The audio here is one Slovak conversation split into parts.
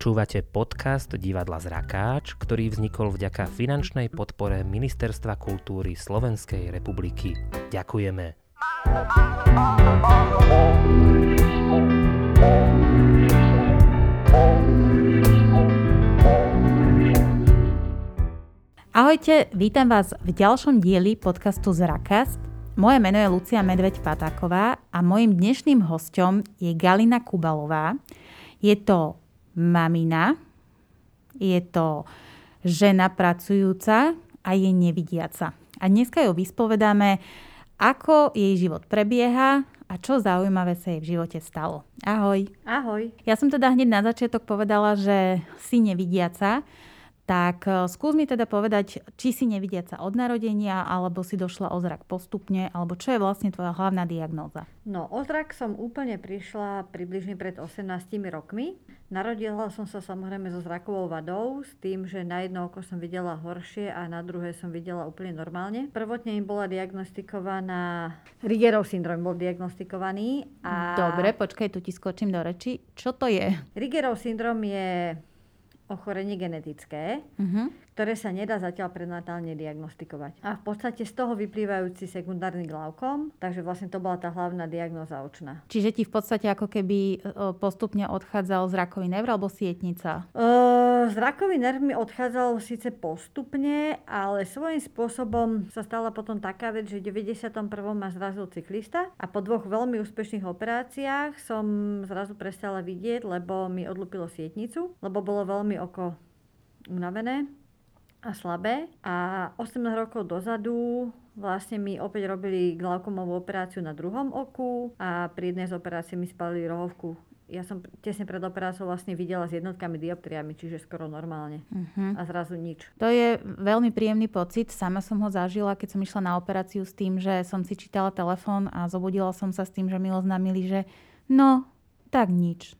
Počúvate podcast Divadla Zrakáč, ktorý vznikol vďaka finančnej podpore Ministerstva kultúry Slovenskej republiky. Ďakujeme. Ahojte, vítam vás v ďalšom dieli podcastu Zrakast. Moje meno je Lucia Medveď Patáková a mojim dnešným hostom je Galina Kubalová. Je to mamina, je to žena pracujúca a je nevidiaca. A dneska ju vyspovedáme, ako jej život prebieha a čo zaujímavé sa jej v živote stalo. Ahoj. Ahoj. Ja som teda hneď na začiatok povedala, že si nevidiaca. Tak e, skús mi teda povedať, či si nevidiaca od narodenia, alebo si došla o zrak postupne, alebo čo je vlastne tvoja hlavná diagnóza? No, o zrak som úplne prišla približne pred 18 rokmi. Narodila som sa samozrejme so zrakovou vadou, s tým, že na jedno oko som videla horšie a na druhé som videla úplne normálne. Prvotne im bola diagnostikovaná, Rigerov syndrom bol diagnostikovaný. A... Dobre, počkaj, tu ti skočím do reči. Čo to je? Rigerov syndrom je ochorenie genetické, uh-huh. Ktoré sa nedá zatiaľ prenatálne diagnostikovať. A v podstate z toho vyplývajúci sekundárny glaukom, takže vlastne to bola tá hlavná diagnóza očná. Čiže ti v podstate ako keby postupne odchádzal zrakový nerv alebo sietnica? Uh, zrakový nerv mi odchádzal síce postupne, ale svojím spôsobom sa stala potom taká vec, že v 91. ma zrazil cyklista a po dvoch veľmi úspešných operáciách som zrazu prestala vidieť, lebo mi odlúpilo sietnicu, lebo bolo veľmi oko unavené a slabé. A 18 rokov dozadu vlastne mi opäť robili glaukomovú operáciu na druhom oku a pri jednej z operácií mi spalili rohovku ja som tesne pred operáciou vlastne videla s jednotkami dioptriami, čiže skoro normálne. Uh-huh. A zrazu nič. To je veľmi príjemný pocit. Sama som ho zažila, keď som išla na operáciu s tým, že som si čítala telefón a zobudila som sa s tým, že mi oznámili, že no, tak nič.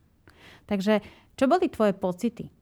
Takže čo boli tvoje pocity?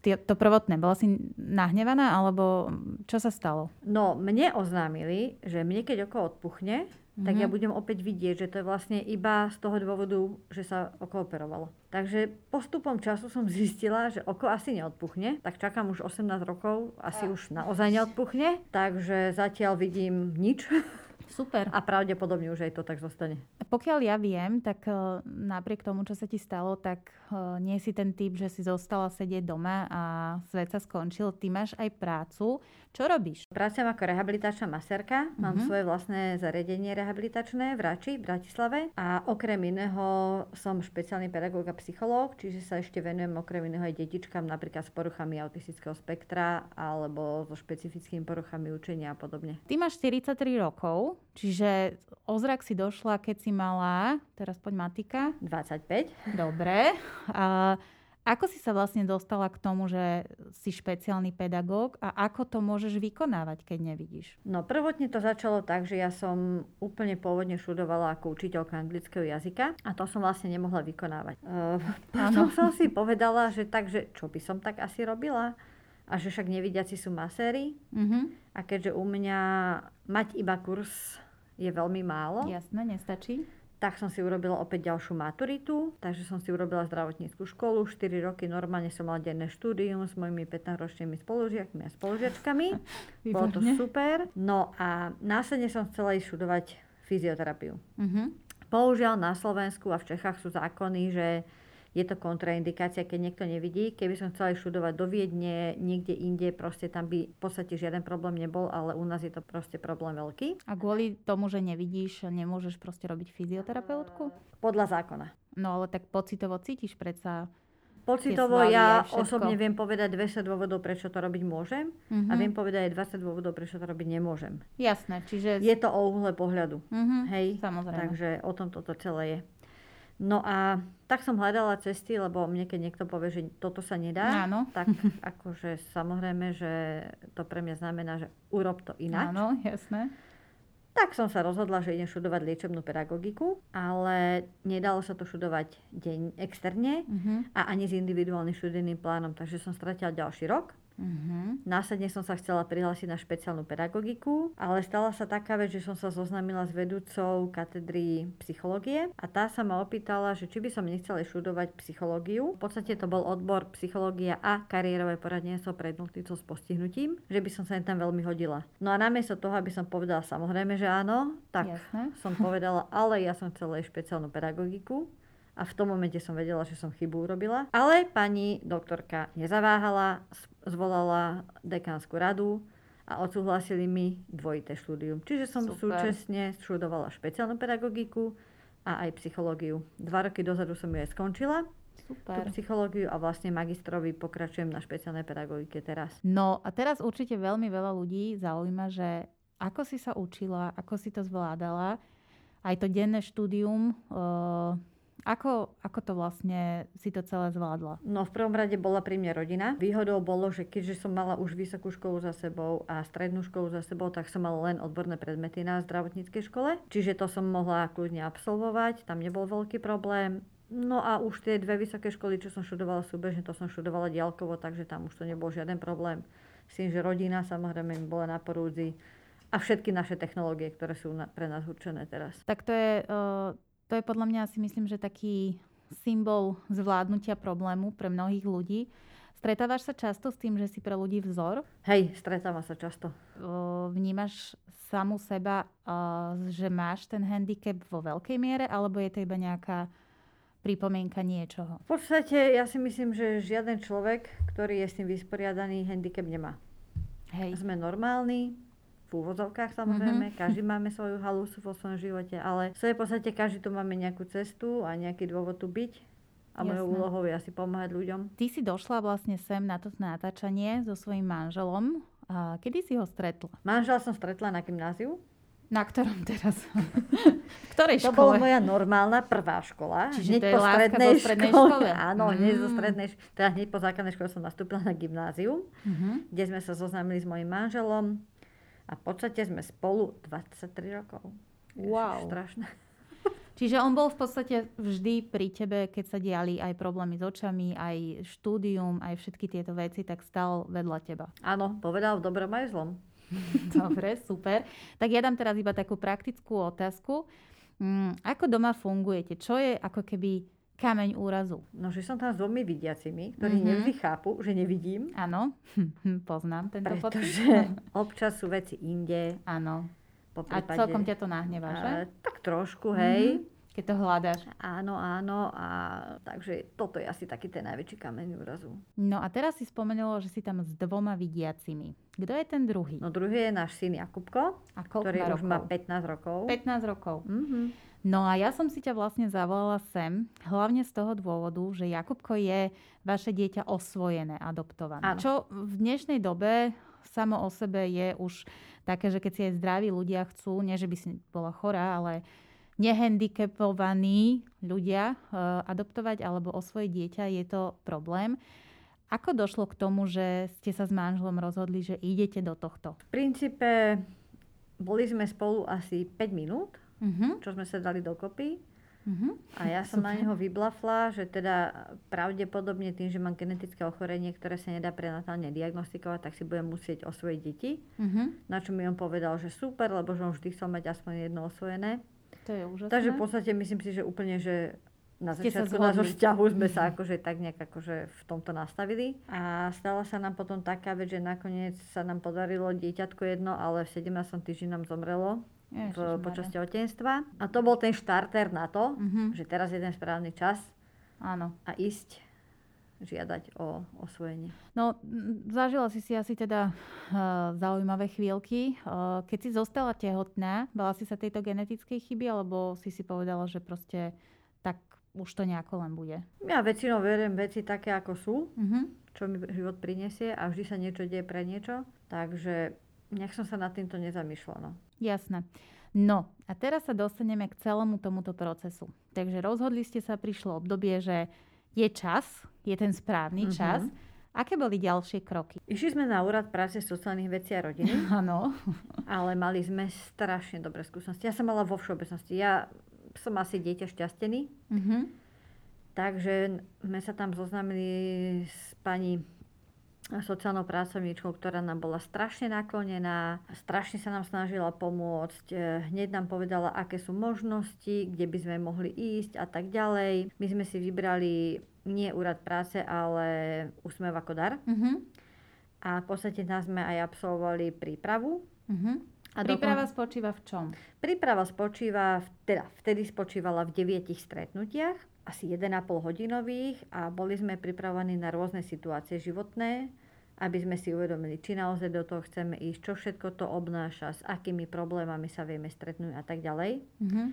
To prvotné, bola si nahnevaná, alebo čo sa stalo? No, mne oznámili, že mne keď oko odpuchne, mm-hmm. tak ja mhm. budem opäť vidieť, že to je vlastne iba z toho dôvodu, že sa oko operovalo. Takže postupom času som zistila, že oko asi neodpuchne, tak čakám už 18 rokov, asi už naozaj neodpuchne, takže zatiaľ vidím nič. Super. A pravdepodobne už aj to tak zostane. Pokiaľ ja viem, tak e, napriek tomu, čo sa ti stalo, tak e, nie si ten typ, že si zostala sedieť doma a svet sa skončil. Ty máš aj prácu. Čo robíš? Pracujem ako rehabilitačná maserka. Mám uh-huh. svoje vlastné zariadenie rehabilitačné v Rači, v Bratislave. A okrem iného som špeciálny pedagóg a psychológ, čiže sa ešte venujem okrem iného aj detičkám, napríklad s poruchami autistického spektra alebo so špecifickými poruchami učenia a podobne. Ty máš 43 rokov, čiže o zrak si došla, keď si mala, teraz poď matika. 25. Dobre. A ako si sa vlastne dostala k tomu, že si špeciálny pedagóg a ako to môžeš vykonávať, keď nevidíš? No prvotne to začalo tak, že ja som úplne pôvodne študovala ako učiteľka anglického jazyka a to som vlastne nemohla vykonávať. Uh, potom som si povedala, že takže čo by som tak asi robila? A že však nevidiaci sú maséri. Uh-huh. A keďže u mňa mať iba kurz je veľmi málo. Jasné, nestačí tak som si urobila opäť ďalšiu maturitu, takže som si urobila zdravotníckú školu, 4 roky normálne som mala denné štúdium s mojimi 15-ročnými spolužiakmi a spolužiačkami. Bolo to super. No a následne som chcela ísť študovať fyzioterapiu. Uh-huh. Bohužiaľ na Slovensku a v Čechách sú zákony, že je to kontraindikácia, keď niekto nevidí. Keby som chcela študovať do Viedne, niekde inde, proste tam by v podstate žiaden problém nebol, ale u nás je to proste problém veľký. A kvôli tomu, že nevidíš, nemôžeš proste robiť fyzioterapeutku? Podľa zákona. No ale tak pocitovo cítiš predsa Pocitovo ja osobne viem povedať 200 dôvodov, prečo to robiť môžem uh-huh. a mhm. viem povedať aj 20 dôvodov, prečo to robiť nemôžem. Jasné, čiže... Je to o uhle pohľadu. Uh-huh. Hej, Samozrejme. takže o tom toto celé je. No a tak som hľadala cesty, lebo mne keď niekto povie, že toto sa nedá, Áno. tak akože samozrejme, že to pre mňa znamená, že urob to inak. Áno, jasné. Tak som sa rozhodla, že idem študovať liečebnú pedagogiku, ale nedalo sa to študovať deň externe uh-huh. a ani s individuálnym študijným plánom, takže som stratila ďalší rok. Uh-huh. Následne som sa chcela prihlásiť na špeciálnu pedagogiku, ale stala sa taká vec, že som sa zoznámila s vedúcou katedry psychológie a tá sa ma opýtala, že či by som nechcela študovať psychológiu. V podstate to bol odbor psychológia a kariérové poradenstvo pre jednotlivcov s postihnutím, že by som sa tam veľmi hodila. No a namiesto toho, aby som povedala samozrejme, že áno, tak Jasne. som povedala, ale ja som chcela špeciálnu pedagogiku a v tom momente som vedela, že som chybu urobila. Ale pani doktorka nezaváhala, zvolala dekánsku radu a odsúhlasili mi dvojité štúdium. Čiže som Super. súčasne študovala špeciálnu pedagogiku a aj psychológiu. Dva roky dozadu som ju aj skončila. Super. Tú psychológiu a vlastne magistrovi pokračujem na špeciálnej pedagogike teraz. No a teraz určite veľmi veľa ľudí zaujíma, že ako si sa učila, ako si to zvládala, aj to denné štúdium, uh, ako, ako to vlastne si to celé zvládla? No v prvom rade bola pri mne rodina. Výhodou bolo, že keďže som mala už vysokú školu za sebou a strednú školu za sebou, tak som mala len odborné predmety na zdravotníckej škole. Čiže to som mohla kľudne absolvovať, tam nebol veľký problém. No a už tie dve vysoké školy, čo som študovala súbežne, to som študovala diaľkovo, takže tam už to nebol žiaden problém. Myslím, že rodina samozrejme mi bola na porúdzi a všetky naše technológie, ktoré sú na, pre nás určené teraz. Tak to je uh to je podľa mňa si myslím, že taký symbol zvládnutia problému pre mnohých ľudí. Stretávaš sa často s tým, že si pre ľudí vzor? Hej, stretávam sa často. Vnímaš samu seba, že máš ten handicap vo veľkej miere, alebo je to iba nejaká pripomienka niečoho? V podstate ja si myslím, že žiaden človek, ktorý je s tým vysporiadaný, handicap nemá. Hej. Sme normálni, v úvodzovkách samozrejme, mm-hmm. každý máme svoju halusu vo svojom živote, ale v svojej podstate každý tu máme nejakú cestu a nejaký dôvod tu byť. A mojou úlohou je asi pomáhať ľuďom. Ty si došla vlastne sem na to natáčanie so svojím manželom. A kedy si ho stretla? Manžela som stretla na gymnáziu. Na ktorom teraz? v ktorej to škole? To bola moja normálna prvá škola. Čiže hneď to je po strednej, strednej škole. škole. Áno, mm. hneď zo strednej teda hneď po základnej škole som nastúpila na gymnáziu, mm-hmm. kde sme sa zoznámili s mojim manželom. A v podstate sme spolu 23 rokov. Wow. Strašné. Čiže on bol v podstate vždy pri tebe, keď sa diali aj problémy s očami, aj štúdium, aj všetky tieto veci, tak stal vedľa teba. Áno, povedal v dobrom aj zlom. Dobre, super. Tak ja dám teraz iba takú praktickú otázku. Mm, ako doma fungujete? Čo je ako keby kameň úrazu? No, že som tam s dvomi vidiacimi, ktorí mm-hmm. nevždy chápu, že nevidím. Áno, poznám tento Pretože občas sú veci inde. Áno. A celkom ťa to nahnevá, že? tak trošku, hej. Mm-hmm. Keď to hľadáš. Áno, áno. A takže toto je asi taký ten najväčší kameň úrazu. No a teraz si spomenulo, že si tam s dvoma vidiacimi. Kto je ten druhý? No druhý je náš syn Jakubko, a ktorý už má 15 rokov. 15 rokov. Mm-hmm. No a ja som si ťa vlastne zavolala sem, hlavne z toho dôvodu, že Jakubko je vaše dieťa osvojené, adoptované. Áno. Čo v dnešnej dobe samo o sebe je už také, že keď si aj zdraví ľudia chcú, nie že by si bola chorá, ale nehandicapovaní ľudia uh, adoptovať alebo osvojiť dieťa, je to problém. Ako došlo k tomu, že ste sa s manželom rozhodli, že idete do tohto? V princípe boli sme spolu asi 5 minút uh-huh. čo sme sa dali dokopy. Uh-huh. A ja som Super. na neho vyblafla, že teda pravdepodobne tým, že mám genetické ochorenie, ktoré sa nedá prenatálne diagnostikovať, tak si budem musieť osvojiť deti. Uh-huh. Na čo mi on povedal, že super, lebo že on vždy chcel mať aspoň jedno osvojené. To je úžasné. Takže v podstate myslím si, že úplne, že na začiatku nášho vzťahu sme sa akože tak nejak akože v tomto nastavili. A stala sa nám potom taká vec, že nakoniec sa nám podarilo dieťatko jedno, ale v 17. týždni nám zomrelo v, počas tehotenstva. A to bol ten štarter na to, uh-huh. že teraz je ten správny čas Áno. a ísť žiadať o osvojenie. No, zažila si si asi teda uh, zaujímavé chvíľky. Uh, keď si zostala tehotná, bala si sa tejto genetickej chyby, alebo si si povedala, že proste tak už to nejako len bude? Ja väčšinou verím veci také, ako sú, uh-huh. čo mi život prinesie a vždy sa niečo deje pre niečo. Takže nejak som sa nad týmto nezamýšľala. No. Jasné. No a teraz sa dostaneme k celému tomuto procesu. Takže rozhodli ste sa, prišlo obdobie, že je čas, je ten správny mm-hmm. čas. Aké boli ďalšie kroky? Išli sme na úrad práce sociálnych vecí a rodiny. Áno. ale mali sme strašne dobré skúsenosti. Ja som mala vo všeobecnosti. Ja som asi dieťa šťastený. Mm-hmm. Takže sme sa tam zoznámili s pani sociálnou pracovníčkou, ktorá nám bola strašne naklonená, strašne sa nám snažila pomôcť, e, hneď nám povedala, aké sú možnosti, kde by sme mohli ísť a tak ďalej. My sme si vybrali nie úrad práce, ale úsmev ako dar. Uh-huh. A v podstate nás sme aj absolvovali prípravu. Uh-huh. A Príprava dokon... spočíva v čom? Príprava spočíva, v, teda vtedy spočívala v deviatich stretnutiach, asi 1,5 hodinových a boli sme pripravení na rôzne situácie životné, aby sme si uvedomili, či naozaj do toho chceme ísť, čo všetko to obnáša, s akými problémami sa vieme stretnúť a tak ďalej. Mm-hmm.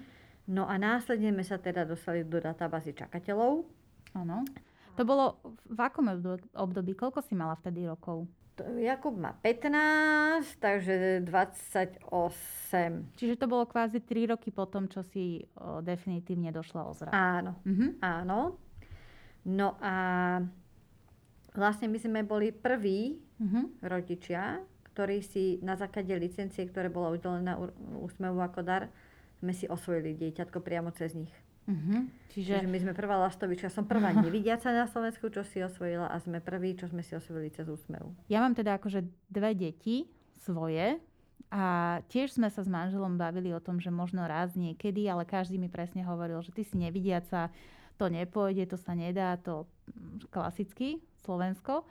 No a následne sme sa teda dostali do databázy čakateľov. Áno. To bolo v akom období? Koľko si mala vtedy rokov? Jakub má 15, takže 28. Čiže to bolo kvázi 3 roky po tom, čo si o, definitívne došla o zrak. Áno, mm-hmm. áno. No a vlastne my sme boli prví mm-hmm. rodičia, ktorí si na základe licencie, ktoré bola udelená úsmevu ako dar, sme si osvojili dieťatko priamo cez nich. Uh-huh. Čiže... Čiže my sme prvá lastovička, som prvá nevidiaca na Slovensku, čo si osvojila a sme prví, čo sme si osvojili cez úsmev. Ja mám teda akože dve deti svoje a tiež sme sa s manželom bavili o tom, že možno raz niekedy, ale každý mi presne hovoril, že ty si nevidiaca, to nepôjde, to sa nedá, to klasicky, Slovensko.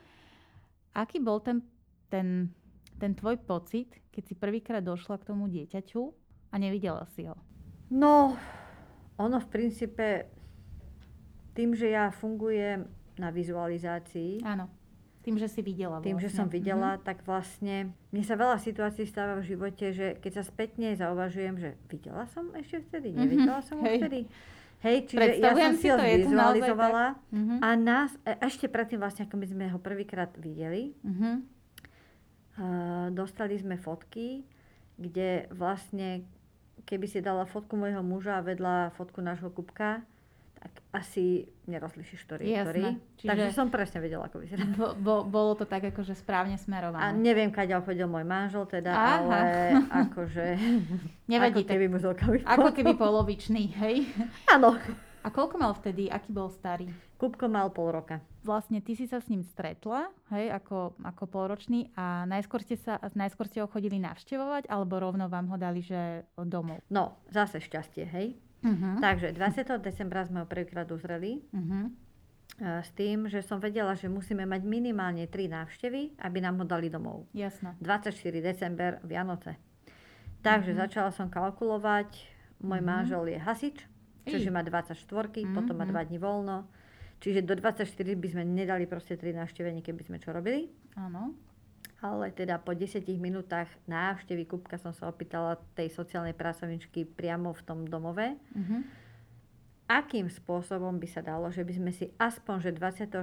Aký bol ten, ten, ten tvoj pocit, keď si prvýkrát došla k tomu dieťaťu a nevidela si ho? No, ono v princípe, tým, že ja fungujem na vizualizácii, Áno. Tým, že si videla. Tým, vlastne. že som videla, mm-hmm. tak vlastne mne sa veľa situácií stáva v živote, že keď sa spätne zauvažujem, že videla som ešte vtedy, nevidela mm-hmm. som Hej. vtedy. Hej, čiže ja som si ho vizualizovala mm-hmm. a nás, e, ešte predtým vlastne, ako my sme ho prvýkrát videli, mm-hmm. uh, dostali sme fotky, kde vlastne keby si dala fotku môjho muža a vedľa fotku nášho kubka, tak asi nerozlišíš, ktorý je ktorý. Čiže Takže som presne vedela, ako vyzerá. Bo, bo, bolo to tak akože správne smerované. A neviem, kadiaľ chodil môj manžel teda, Aha. ale akože... Nevadí. Ako keby mu Ako keby polovičný, hej? Áno. A koľko mal vtedy? Aký bol starý? Kupko mal pol roka. Vlastne ty si sa s ním stretla, hej, ako, ako polročný a najskôr ste, sa, najskôr ste ho chodili navštevovať, alebo rovno vám ho dali, že domov? No, zase šťastie, hej. Uh-huh. Takže 20. decembra sme ho prvýkrát uzreli. Uh-huh. S tým, že som vedela, že musíme mať minimálne 3 návštevy, aby nám ho dali domov. Jasné. 24 december, Vianoce. Takže uh-huh. začala som kalkulovať. Môj uh-huh. manžel je hasič, čiže má 24, mm-hmm. potom má 2 dní voľno. Čiže do 24 by sme nedali proste 3 návštevení, keby sme čo robili. Áno. Ale teda po 10 minútach návštevy Kupka som sa opýtala tej sociálnej pracovničky priamo v tom domove, mm-hmm. akým spôsobom by sa dalo, že by sme si aspoň, že 24.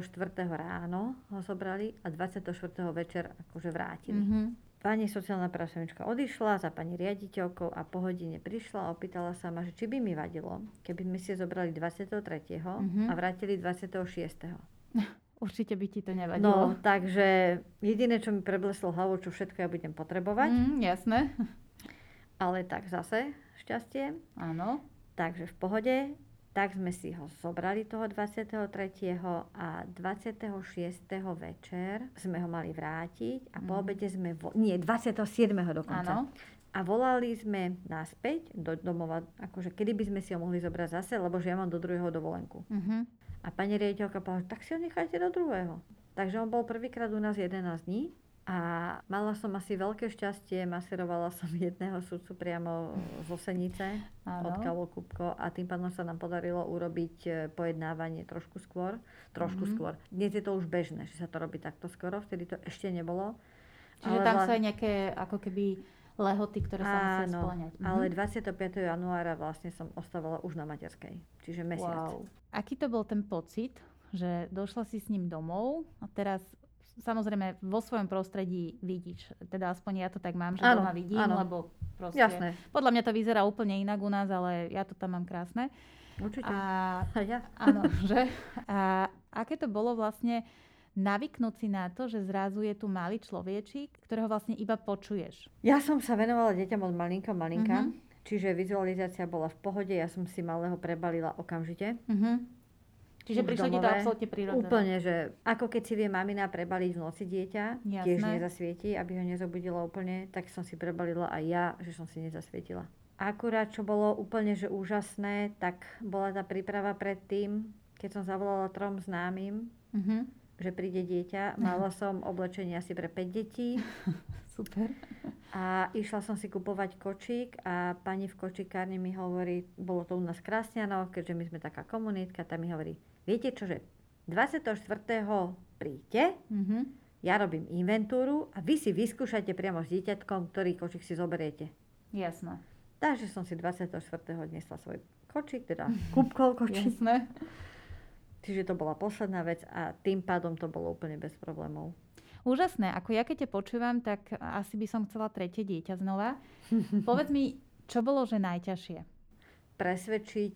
ráno ho zobrali a 24. večer akože vrátili. Mm-hmm. Pani sociálna pracovníčka odišla za pani riaditeľkou a po hodine prišla a opýtala sa ma, že či by mi vadilo, keby sme si zobrali 23. Mm-hmm. a vrátili 26. Určite by ti to nevadilo. No, takže jediné, čo mi prebleslo hlavou, čo všetko ja budem potrebovať. Mm, jasné. Ale tak zase šťastie. Áno. Takže v pohode tak sme si ho zobrali toho 23. a 26. večer sme ho mali vrátiť a po mhm. obede sme, vo, nie, 27. dokonca. Áno. A volali sme naspäť do domova, akože kedy by sme si ho mohli zobrať zase, lebo že ja mám do druhého dovolenku. Uh-huh. A pani riaditeľka povedala, tak si ho nechajte do druhého. Takže on bol prvýkrát u nás 11 dní a mala som asi veľké šťastie, maserovala som jedného sudcu priamo zo Senice Áno. od Kavokúbko a tým pádom sa nám podarilo urobiť e, pojednávanie trošku skôr. Trošku mm-hmm. skôr. Dnes je to už bežné, že sa to robí takto skoro, vtedy to ešte nebolo. Čiže ale tam sú aj nejaké ako keby lehoty, ktoré sa musia splňať. Mhm. ale 25. januára vlastne som ostávala už na materskej, čiže mesiac. Wow. Aký to bol ten pocit, že došla si s ním domov a teraz samozrejme vo svojom prostredí vidíš. Teda aspoň ja to tak mám, že ano, doma vidím, ano. lebo proste... Jasné. Podľa mňa to vyzerá úplne inak u nás, ale ja to tam mám krásne. Určite. A, a ja. Áno, že? A aké to bolo vlastne navyknúť si na to, že zrazu je tu malý človečík, ktorého vlastne iba počuješ? Ja som sa venovala deťom od malinka, malinka. Mm-hmm. Čiže vizualizácia bola v pohode, ja som si malého prebalila okamžite. Mm-hmm Čiže prišlo ti to absolútne prirodzené. Úplne, že ako keď si vie mamina prebaliť v noci dieťa, tiež Jasné. nezasvieti, aby ho nezobudila úplne, tak som si prebalila aj ja, že som si nezasvietila. Akurát, čo bolo úplne že úžasné, tak bola tá príprava predtým, keď som zavolala trom známym, Mhm. Že príde dieťa. Mala som oblečenie asi pre 5 detí Super. a išla som si kupovať kočík a pani v kočikárni mi hovorí, bolo to u nás v Krásňanoch, keďže my sme taká komunitka, tá mi hovorí, viete čože, 24. príďte, Mhm. ja robím inventúru a vy si vyskúšajte priamo s dieťatkom, ktorý kočík si zoberiete. Jasné. Takže som si 24. odnesla svoj kočík, teda kúbkol kočík. Jasné. Čiže to bola posledná vec a tým pádom to bolo úplne bez problémov. Úžasné. Ako ja keď ťa počúvam, tak asi by som chcela tretie dieťa znova. Povedz mi, čo bolo, že najťažšie? Presvedčiť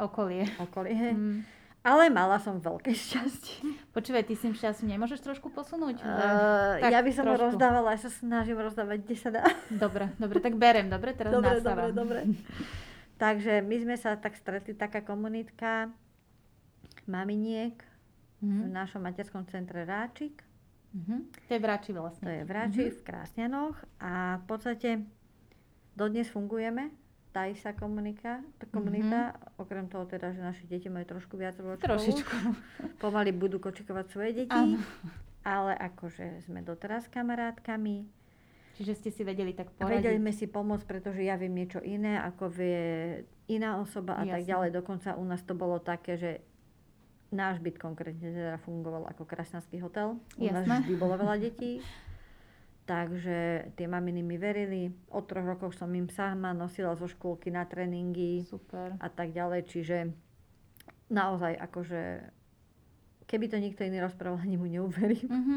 Okolie. okolie. Mm. Ale mala som veľké šťastie. Počúvaj, ty si šťastie nemôžeš trošku posunúť? Uh, Tak ja by som trošku. rozdávala, ja sa snažím rozdávať, kde sa dá. Dobre, dobre, tak berem, dobre, teraz Dobre, dobre, dobre. Takže my sme sa tak stretli, taká komunitka maminiek v Mhm. našom materskom centre Ráčik. Mhm. To je vrači vlastne. To je v Ráči, v Krásňanoch a v podstate dodnes fungujeme. Tá sa komunika, komunita, okrem toho teda, že naše deti majú trošku viac ročkov. Trošičku. Pomaly budú kočikovať svoje deti, Áno. ale akože sme doteraz kamarátkami. Čiže ste si vedeli tak A vedeli poradiť. sme si pomôcť, pretože ja viem niečo iné, ako vie iná osoba a tak Jasné. ďalej. Dokonca u nás to bolo také, že náš byt konkrétne teda fungoval ako krasnanský hotel. U nás Jasné. vždy bolo veľa detí. Takže tie maminy mi verili. Od troch rokov som im sama nosila zo škôlky na tréningy Super. a tak ďalej. Čiže naozaj akože keby to nikto iný rozprával, ani mu neuverím. Mhm.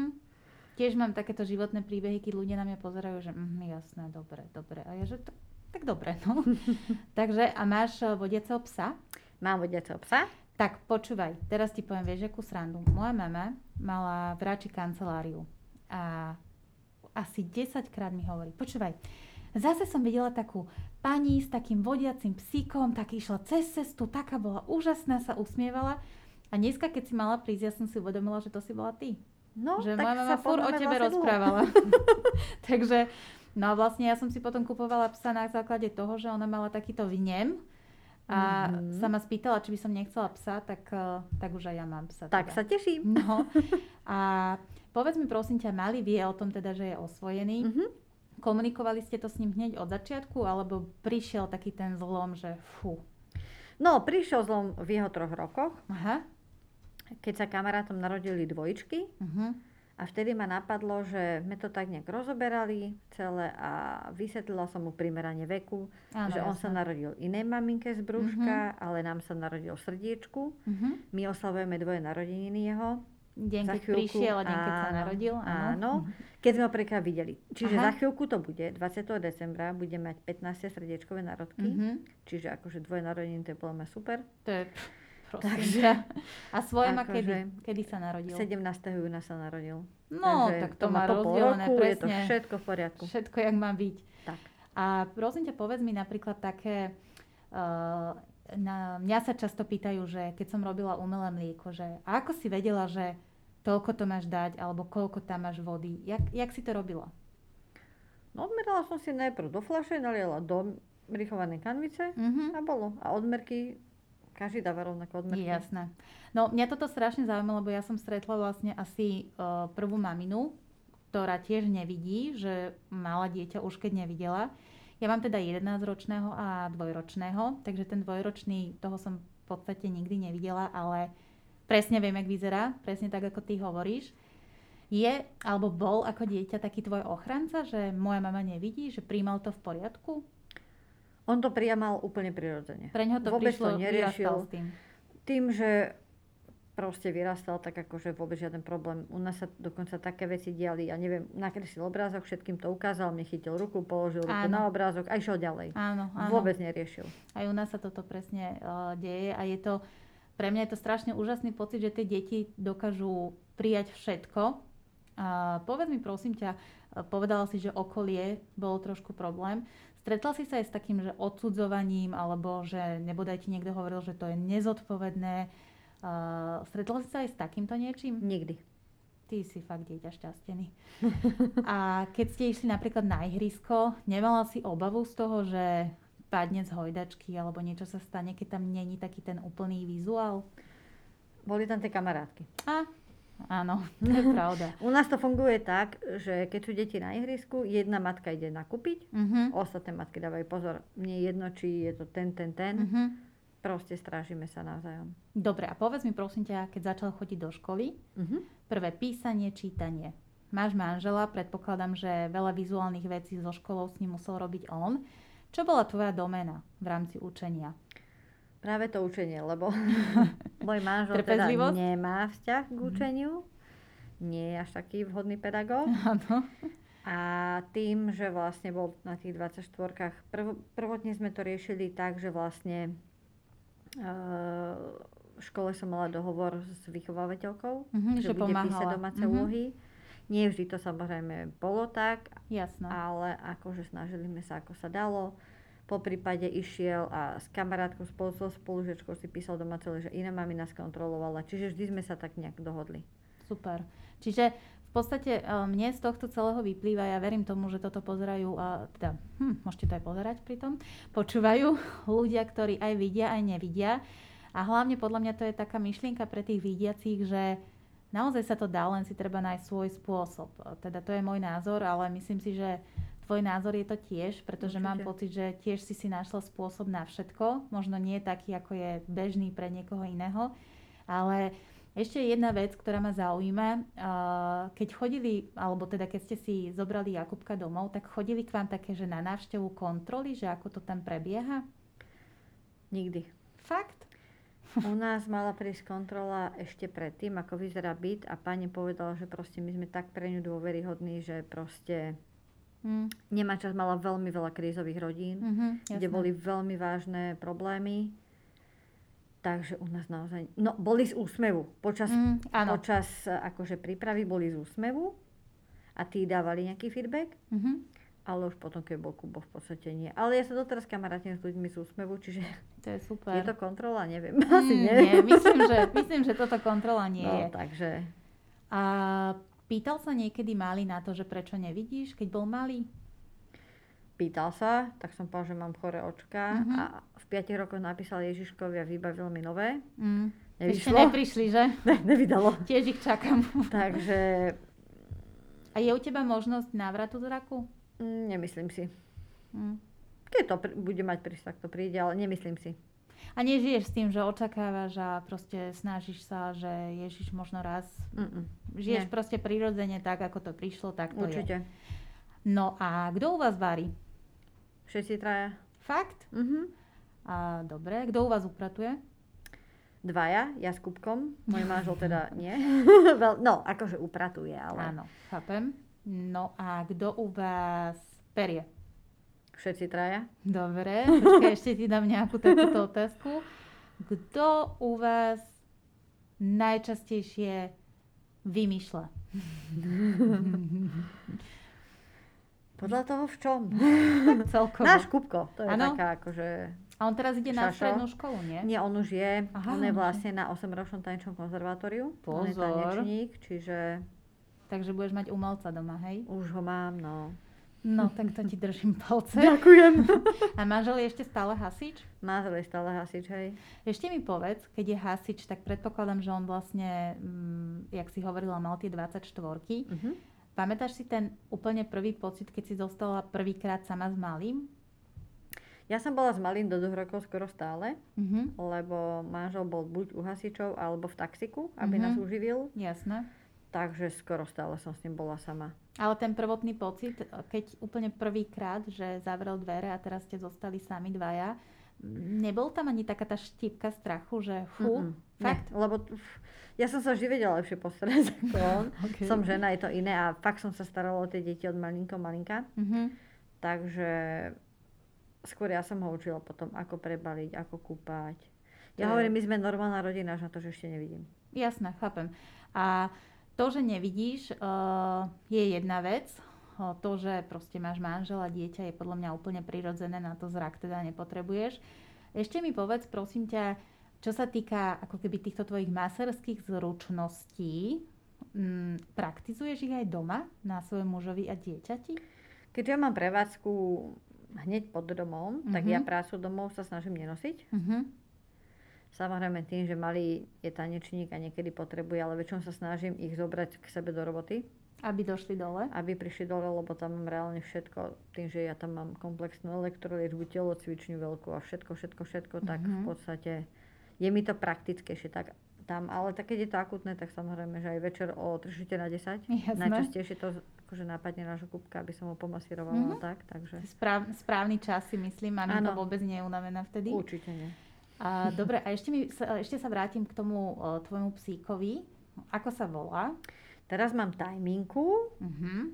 Tiež mám takéto životné príbehy, keď ľudia na mňa pozerajú, že mhm, jasné, dobre, dobre. A ja, že tak, tak dobre, no. Takže, a máš eh, vodiaceho psa? Mám vodiaceho psa. Tak počúvaj, teraz ti poviem, vieš, akú srandu. Moja mama mala v Ráči kanceláriu a asi 10 krát mi hovorí, počúvaj, zase som videla takú pani s takým vodiacim psíkom, tak išla cez cestu, taká bola úžasná, sa usmievala. A dneska, keď si mala prísť, ja som si uvedomila, že to si bola ty. No, že tak moja mama fur o tebe vlastne rozprávala. Takže, no a vlastne ja som si potom kupovala psa na základe toho, že ona mala takýto vnem a Mhm. sa ma spýtala, či by som nechcela psa, tak, eh, tak už aj ja mám psa. Tak teda. sa teším. No a povedz mi prosím ťa, Mali vie o tom teda, že je osvojený. Mhm. Komunikovali ste to s ním hneď od začiatku, alebo prišiel taký ten zlom, že fú. No, prišiel zlom v jeho troch rokoch, Aha. keď sa kamarátom narodili dvojičky Uh-huh. A vtedy ma napadlo, že sme to tak nejak rozoberali celé a vysvetlila som mu primerane veku, Áno, že on jasné. sa narodil inej maminke z brúška, ale nám sa narodil v srdiečku. Uh-huh. My oslavujeme dvoje narodeniny jeho. Deň, Za keď chvíľku, prišiel a deň, keď sa áno, narodil. Áno, keď sme ho prvýkrát videli. Čiže Aha. za chvíľku to bude, 20. decembra, bude mať 15. srdiečkové narodky. Uh-huh. Čiže akože dvoje narodiny, to je podľa mňa super. To je, prosím Takže-. A svoje má akože kedy? Kedy sa narodil? 17. júna sa narodil. No, Takže tak to má po pol rozdelené roku, je to presne. všetko v poriadku. Všetko, jak má byť. Tak. A prosím ťa, povedz mi napríklad také... Uh, na, mňa sa často pýtajú, že keď som robila umelé mlieko, že a ako si vedela, že toľko to máš dať, alebo koľko tam máš vody. Jak, jak si to robila? No odmerala som si najprv do fľaše, naliala do mrichovanej kanvice Mhm. a bolo. A odmerky, každý dáva rovnako odmerky. Jasné. No mňa toto strašne zaujímalo, lebo ja som stretla vlastne asi uh, prvú maminu, ktorá tiež nevidí, že mala dieťa už keď nevidela. Ja mám teda 11-ročného a dvojročného, takže ten dvojročný, toho som v podstate nikdy nevidela, ale presne viem, jak vyzerá, presne tak, ako ty hovoríš. Je, alebo bol ako dieťa taký tvoj ochranca, že moja mama nevidí, že príjmal to v poriadku? On to prijamal úplne prirodzene. Pre ňo to Vôbec prišlo, to neriešil. s tým. Tým, že proste vyrastal, tak akože vôbec žiaden problém. U nás sa dokonca také veci diali, ja neviem, nakreslil obrázok, všetkým to ukázal, mne chytil ruku, položil ruku Áno. na obrázok a išiel ďalej. Áno, áno. Vôbec neriešil. Aj u nás sa toto presne uh, deje a je to, pre mňa je to strašne úžasný pocit, že tie deti dokážu prijať všetko. A povedz mi prosím ťa, uh, povedala si, že okolie bolo trošku problém. Stretla si sa aj s takým, že odsudzovaním, alebo že nebodaj ti niekto hovoril, že to je nezodpovedné, Uh, stretla si sa aj s takýmto niečím? Nikdy. Ty si fakt dieťa šťastený. A keď ste išli napríklad na ihrisko, nemala si obavu z toho, že padne z hojdačky alebo niečo sa stane, keď tam není taký ten úplný vizuál? Boli tam tie kamarátky. A, áno, to je pravda. U nás to funguje tak, že keď sú deti na ihrisku, jedna matka ide nakúpiť, Uh-huh. ostatné matky dávajú pozor. Mne je jedno, či je to ten, ten, ten. Uh-huh. Proste strážime sa navzájom. Dobre, a povedz mi prosím ťa, keď začal chodiť do školy, Uh-huh. prvé písanie, čítanie. Máš manžela, predpokladám, že veľa vizuálnych vecí so školou s ním musel robiť on. Čo bola tvoja doména v rámci učenia? Práve to učenie, lebo môj manžel teda nemá vzťah k učeniu. Nie je až taký vhodný pedagóg. Áno. A tým, že vlastne bol na tých 24 prv, prvotne sme to riešili tak, že vlastne e, v škole som mala dohovor s vychovávateľkou, Mhm, že, že bude písať domáce Mhm. úlohy. Nie vždy to samozrejme bolo tak, Jasné. ale akože snažili sme sa ako sa dalo. Po prípade išiel a s kamarátkou spolu so spolužečkou si písal domáce úlohy, že iná mamina skontrolovala. Čiže vždy sme sa tak nejak dohodli. Super. Čiže v podstate e, mne z tohto celého vyplýva, ja verím tomu, že toto pozerajú, a teda, hm, môžete to aj pozerať pri tom, počúvajú ľudia, ktorí aj vidia, aj nevidia. A hlavne podľa mňa to je taká myšlienka pre tých vidiacich, že naozaj sa to dá, len si treba nájsť svoj spôsob. Teda to je môj názor, ale myslím si, že tvoj názor je to tiež, pretože mám Určite. pocit, že tiež si si našla spôsob na všetko. Možno nie taký, ako je bežný pre niekoho iného, ale ešte jedna vec, ktorá ma zaujíma. Keď chodili, alebo teda keď ste si zobrali Jakubka domov, tak chodili k vám také, že na návštevu kontroly, že ako to tam prebieha? Nikdy. Fakt? U nás mala prísť kontrola ešte predtým, ako vyzerá byt a pani povedala, že proste my sme tak pre ňu dôveryhodní, že proste Nemá čas, mala veľmi veľa krízových rodín, mhm, kde boli veľmi vážne problémy. Takže u nás naozaj... No, boli z úsmevu. Počas, Mm, áno. počas e, akože prípravy boli z úsmevu a tí dávali nejaký feedback, Mhm, ale už potom, keď bol Kubo, v podstate nie. Ale ja sa doteraz kamarátim s ľuďmi z úsmevu, čiže to je super. je to kontrola, neviem. Asi Mm, nie myslím, že, myslím, že toto kontrola nie no, je. takže A pýtal sa niekedy malý na to, že prečo nevidíš, keď bol malý? pýtal sa, tak som povedal, že mám choré očka Mhm. a v 5 rokoch napísal Ježiškovi a vybavil mi nové. Mm. Ešte Nevyšlo. neprišli, že? Ne, nevydalo. Tiež ich čakám. Takže A je u teba možnosť návratu zraku? mm, nemyslím si. Mm. Keď to pr- bude mať prísť, tak to príde, ale nemyslím si. A nežiješ s tým, že očakávaš a proste snažíš sa, že Ježiš možno raz. Mm-mm. Žiješ Nie. proste prirodzene tak, ako to prišlo, tak to je. Určite. No a kto u vás varí? Všetci traja. Fakt? Mhm. A dobre, kto u vás upratuje? Dvaja, ja s Kubkom. Môj manžel teda nie. No, akože upratuje, ale Áno, chápem. No a kto u vás perie? Všetci traja. Dobre, počkaj, ešte ti dám nejakú takúto otázku. Kto u vás najčastejšie vymýšľa? Podľa toho v čom? Celkovo. Náš Kubko. To je Áno. taká akože... A on teraz ide na Šašo. strednú školu, nie? Nie, on už je. Aha, on je vlastne na 8-ročnom tanečnom konzervatóriu. On je Pozor. tanečník, čiže Takže budeš mať umelca doma, hej? už ho mám, no. No, tak to ti držím palce. Ďakujem. A manžel je ešte stále hasič? Manžel je stále hasič, hej. Ešte mi povedz, keď je hasič, tak predpokladám, že on vlastne, mm, jak si hovorila, mal tie 24 Mhm. Pamätáš si ten úplne prvý pocit, keď si zostala prvýkrát sama s malým? Ja som bola s malým do dvoch rokov skoro stále, Mhm, lebo manžel bol buď u hasičov, alebo v taxiku, aby Mhm. nás uživil. jasné. Takže skoro stále som s ním bola sama. Ale ten prvotný pocit, keď úplne prvýkrát, že zavrel dvere a teraz ste zostali sami dvaja, nebol tam ani taká tá štipka strachu, že fú, Mm-mm. fakt? Nie, lebo ja som sa vždy vedela lepšie postarať ako on. Okay. Som žena, je to iné a fakt som sa starala o tie deti od malinko malinka. Mhm. Takže skôr ja som ho učila potom, ako prebaliť, ako kúpať. To Ja je- hovorím, my sme normálna rodina, až na to, že ešte nevidím. Jasné, chápem. A to, že nevidíš, uh, je jedna vec. Uh, to, že proste máš manžela, dieťa, je podľa mňa úplne prirodzené, na to zrak teda nepotrebuješ. Ešte mi povedz, prosím ťa, Čo sa týka ako keby týchto tvojich maserských zručností, m, praktizuješ ich aj doma na svojom mužovi a dieťati? Keďže ja mám prevádzku hneď pod domom, mm-hmm. tak ja prácu domov sa snažím nenosiť. Uh-huh. Samozrejme tým, že malý je tanečník a niekedy potrebuje, ale väčšinou sa snažím ich zobrať k sebe do roboty. Aby došli dole? Aby prišli dole, lebo tam mám reálne všetko. Tým, že ja tam mám komplexnú elektroliečbu, telocvičňu veľkú a všetko, všetko, všetko, mm-hmm. tak v podstate je mi to praktickejšie tak tam, ale tak keď je to akutné, tak samozrejme, že aj večer o 3 na 10. Jasné. Najčastejšie to akože nápadne nášho kubka, aby som ho pomasírovala Mhm. mm-hmm. tak, takže Správ, správny čas si myslím, maminka Áno. vôbec nie je unavená vtedy. určite nie. A, dobre, a ešte, mi, ešte sa vrátim k tomu uh, tvojmu psíkovi. Ako sa volá? Teraz mám tajminku Uh-huh.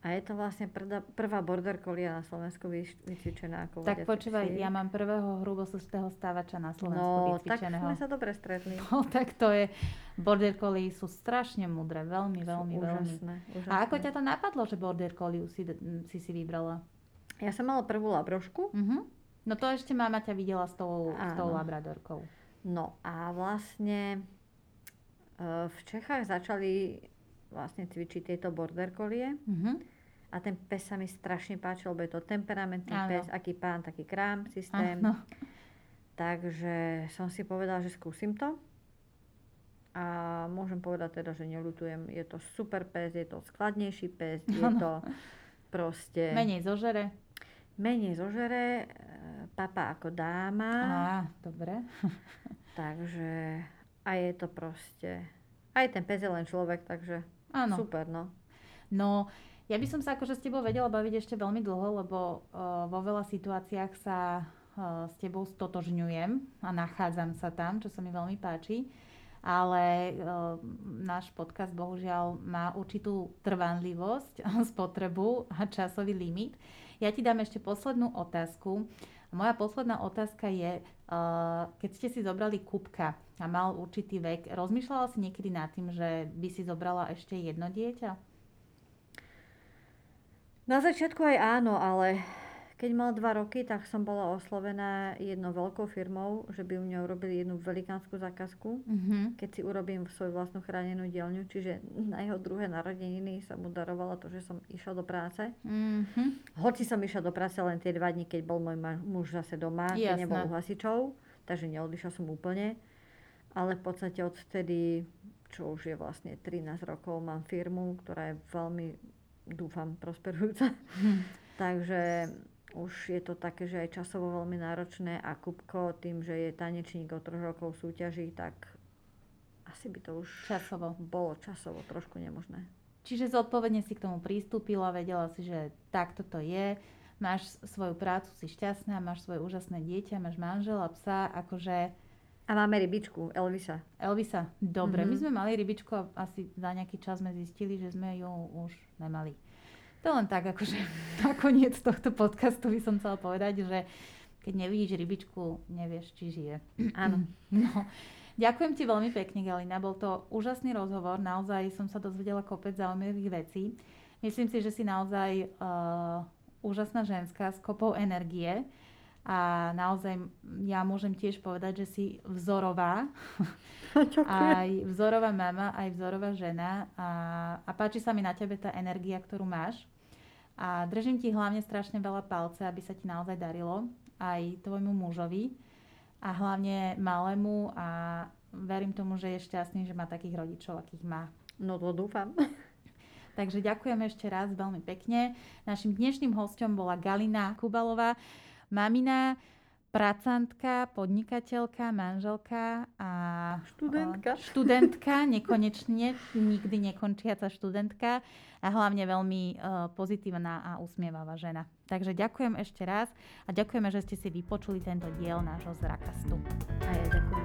a je to vlastne prvá, prvá border collie na Slovensku vycvičená ako Tak počúvaj, psík. ja mám prvého hrubosustého stávača na Slovensku No, tak vycvičeného. sme sa dobre stretli. No, tak to je, border collie sú strašne mudré, veľmi, Sú veľmi, veľmi. úžasné, úžasné. A ako ťa to napadlo, že border collie si, si si vybrala? Ja som mala prvú labrošku, Uh-huh. No to ešte mama ťa videla s tou, s tou labradorkou. no a vlastne e, v Čechách začali vlastne cvičiť tieto border collie Uh-huh. a ten pes sa mi strašne páčil, lebo je to temperamentný Áno. pes, aký pán, taký krám systém. Áno. Takže som si povedala, že skúsim to. A môžem povedať teda, že neľutujem. Je to super pes, je to skladnejší pes, je Áno. to proste Menej zožere. menej zožere, papa ako dáma, Á, dobre. takže a je to proste, aj ten pes je len človek, takže Áno. super no. No, ja by som sa akože s tebou vedela baviť ešte veľmi dlho, lebo uh, vo veľa situáciách sa uh, s tebou stotožňujem a nachádzam sa tam, čo sa mi veľmi páči. Ale uh, náš podcast bohužiaľ má určitú trvanlivosť, spotrebu a časový limit. Ja ti dám ešte poslednú otázku. Moja posledná otázka je, uh, keď ste si zobrali Kupka a mal určitý vek, rozmýšľala si niekedy nad tým, že by si zobrala ešte jedno dieťa? Na začiatku aj áno, ale keď mal dva roky, tak som bola oslovená jednou veľkou firmou, že by u mňa urobili jednu velikánsku zákazku. Mhm. keď si urobím svoju vlastnú chránenú dielňu, čiže na jeho druhé narodeniny som mu darovala to, že som išla do práce. Mhm. Hoci som išla do práce len tie dva dní, keď bol môj muž zase doma, keď Jasné. nebol u hasičov, takže neodišla som úplne. Ale v podstate odvtedy, čo už je vlastne 13 rokov, mám firmu, ktorá je veľmi, dúfam, prosperujúca. takže už je to také, že aj časovo veľmi náročné a Kupko tým, že je tanečník od troch rokov súťaží, tak asi by to už Časovo. bolo časovo trošku nemožné. Čiže zodpovedne si k tomu pristúpila, vedela si, že takto to je, máš svoju prácu, si šťastná, máš svoje úžasné dieťa, máš manžela, psa, akože A máme rybičku, Elvisa. Elvisa, dobre, my Mhm. sme mali rybičku a asi za nejaký čas sme zistili, že sme ju už nemali. To len tak, akože nakoniec tohto podcastu by som chcela povedať, že keď nevidíš rybičku, nevieš, či žije. Áno. No, ďakujem ti veľmi pekne, Galina. Bol to úžasný rozhovor. Naozaj som sa dozvedela kopec zaujímavých vecí. Myslím si, že si naozaj uh, úžasná ženská s kopou energie. A naozaj ja môžem tiež povedať, že si vzorová. aj vzorová mama, aj vzorová žena. A, a páči sa mi na tebe tá energia, ktorú máš. A držím ti hlavne strašne veľa palce, aby sa ti naozaj darilo. Aj tvojmu mužovi a hlavne malému a verím tomu, že je šťastný, že má takých rodičov, akých má. No to dúfam. Takže ďakujem ešte raz veľmi pekne. Našim dnešným hostom bola Galina Kubalová, mamina, pracantka, podnikateľka, manželka a Študentka. študentka, nekonečne, nikdy nekončiaca študentka a hlavne veľmi uh, pozitívna a usmievavá žena. Takže ďakujem ešte raz a ďakujeme, že ste si vypočuli tento diel nášho Zrakastu. A ja ďakujem.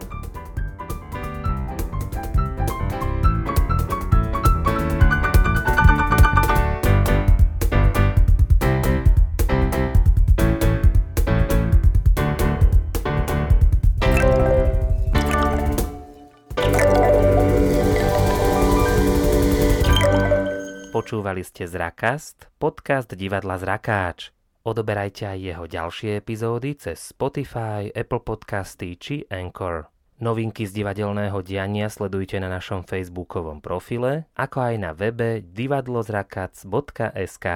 Počúvali ste Zrakast, podcast divadla Zrakáč. Odoberajte aj jeho ďalšie epizódy cez Spotify, Apple Podcasty či Anchor. Novinky z divadelného diania sledujte na našom facebookovom profile, ako aj na webe divadlozrakac.sk.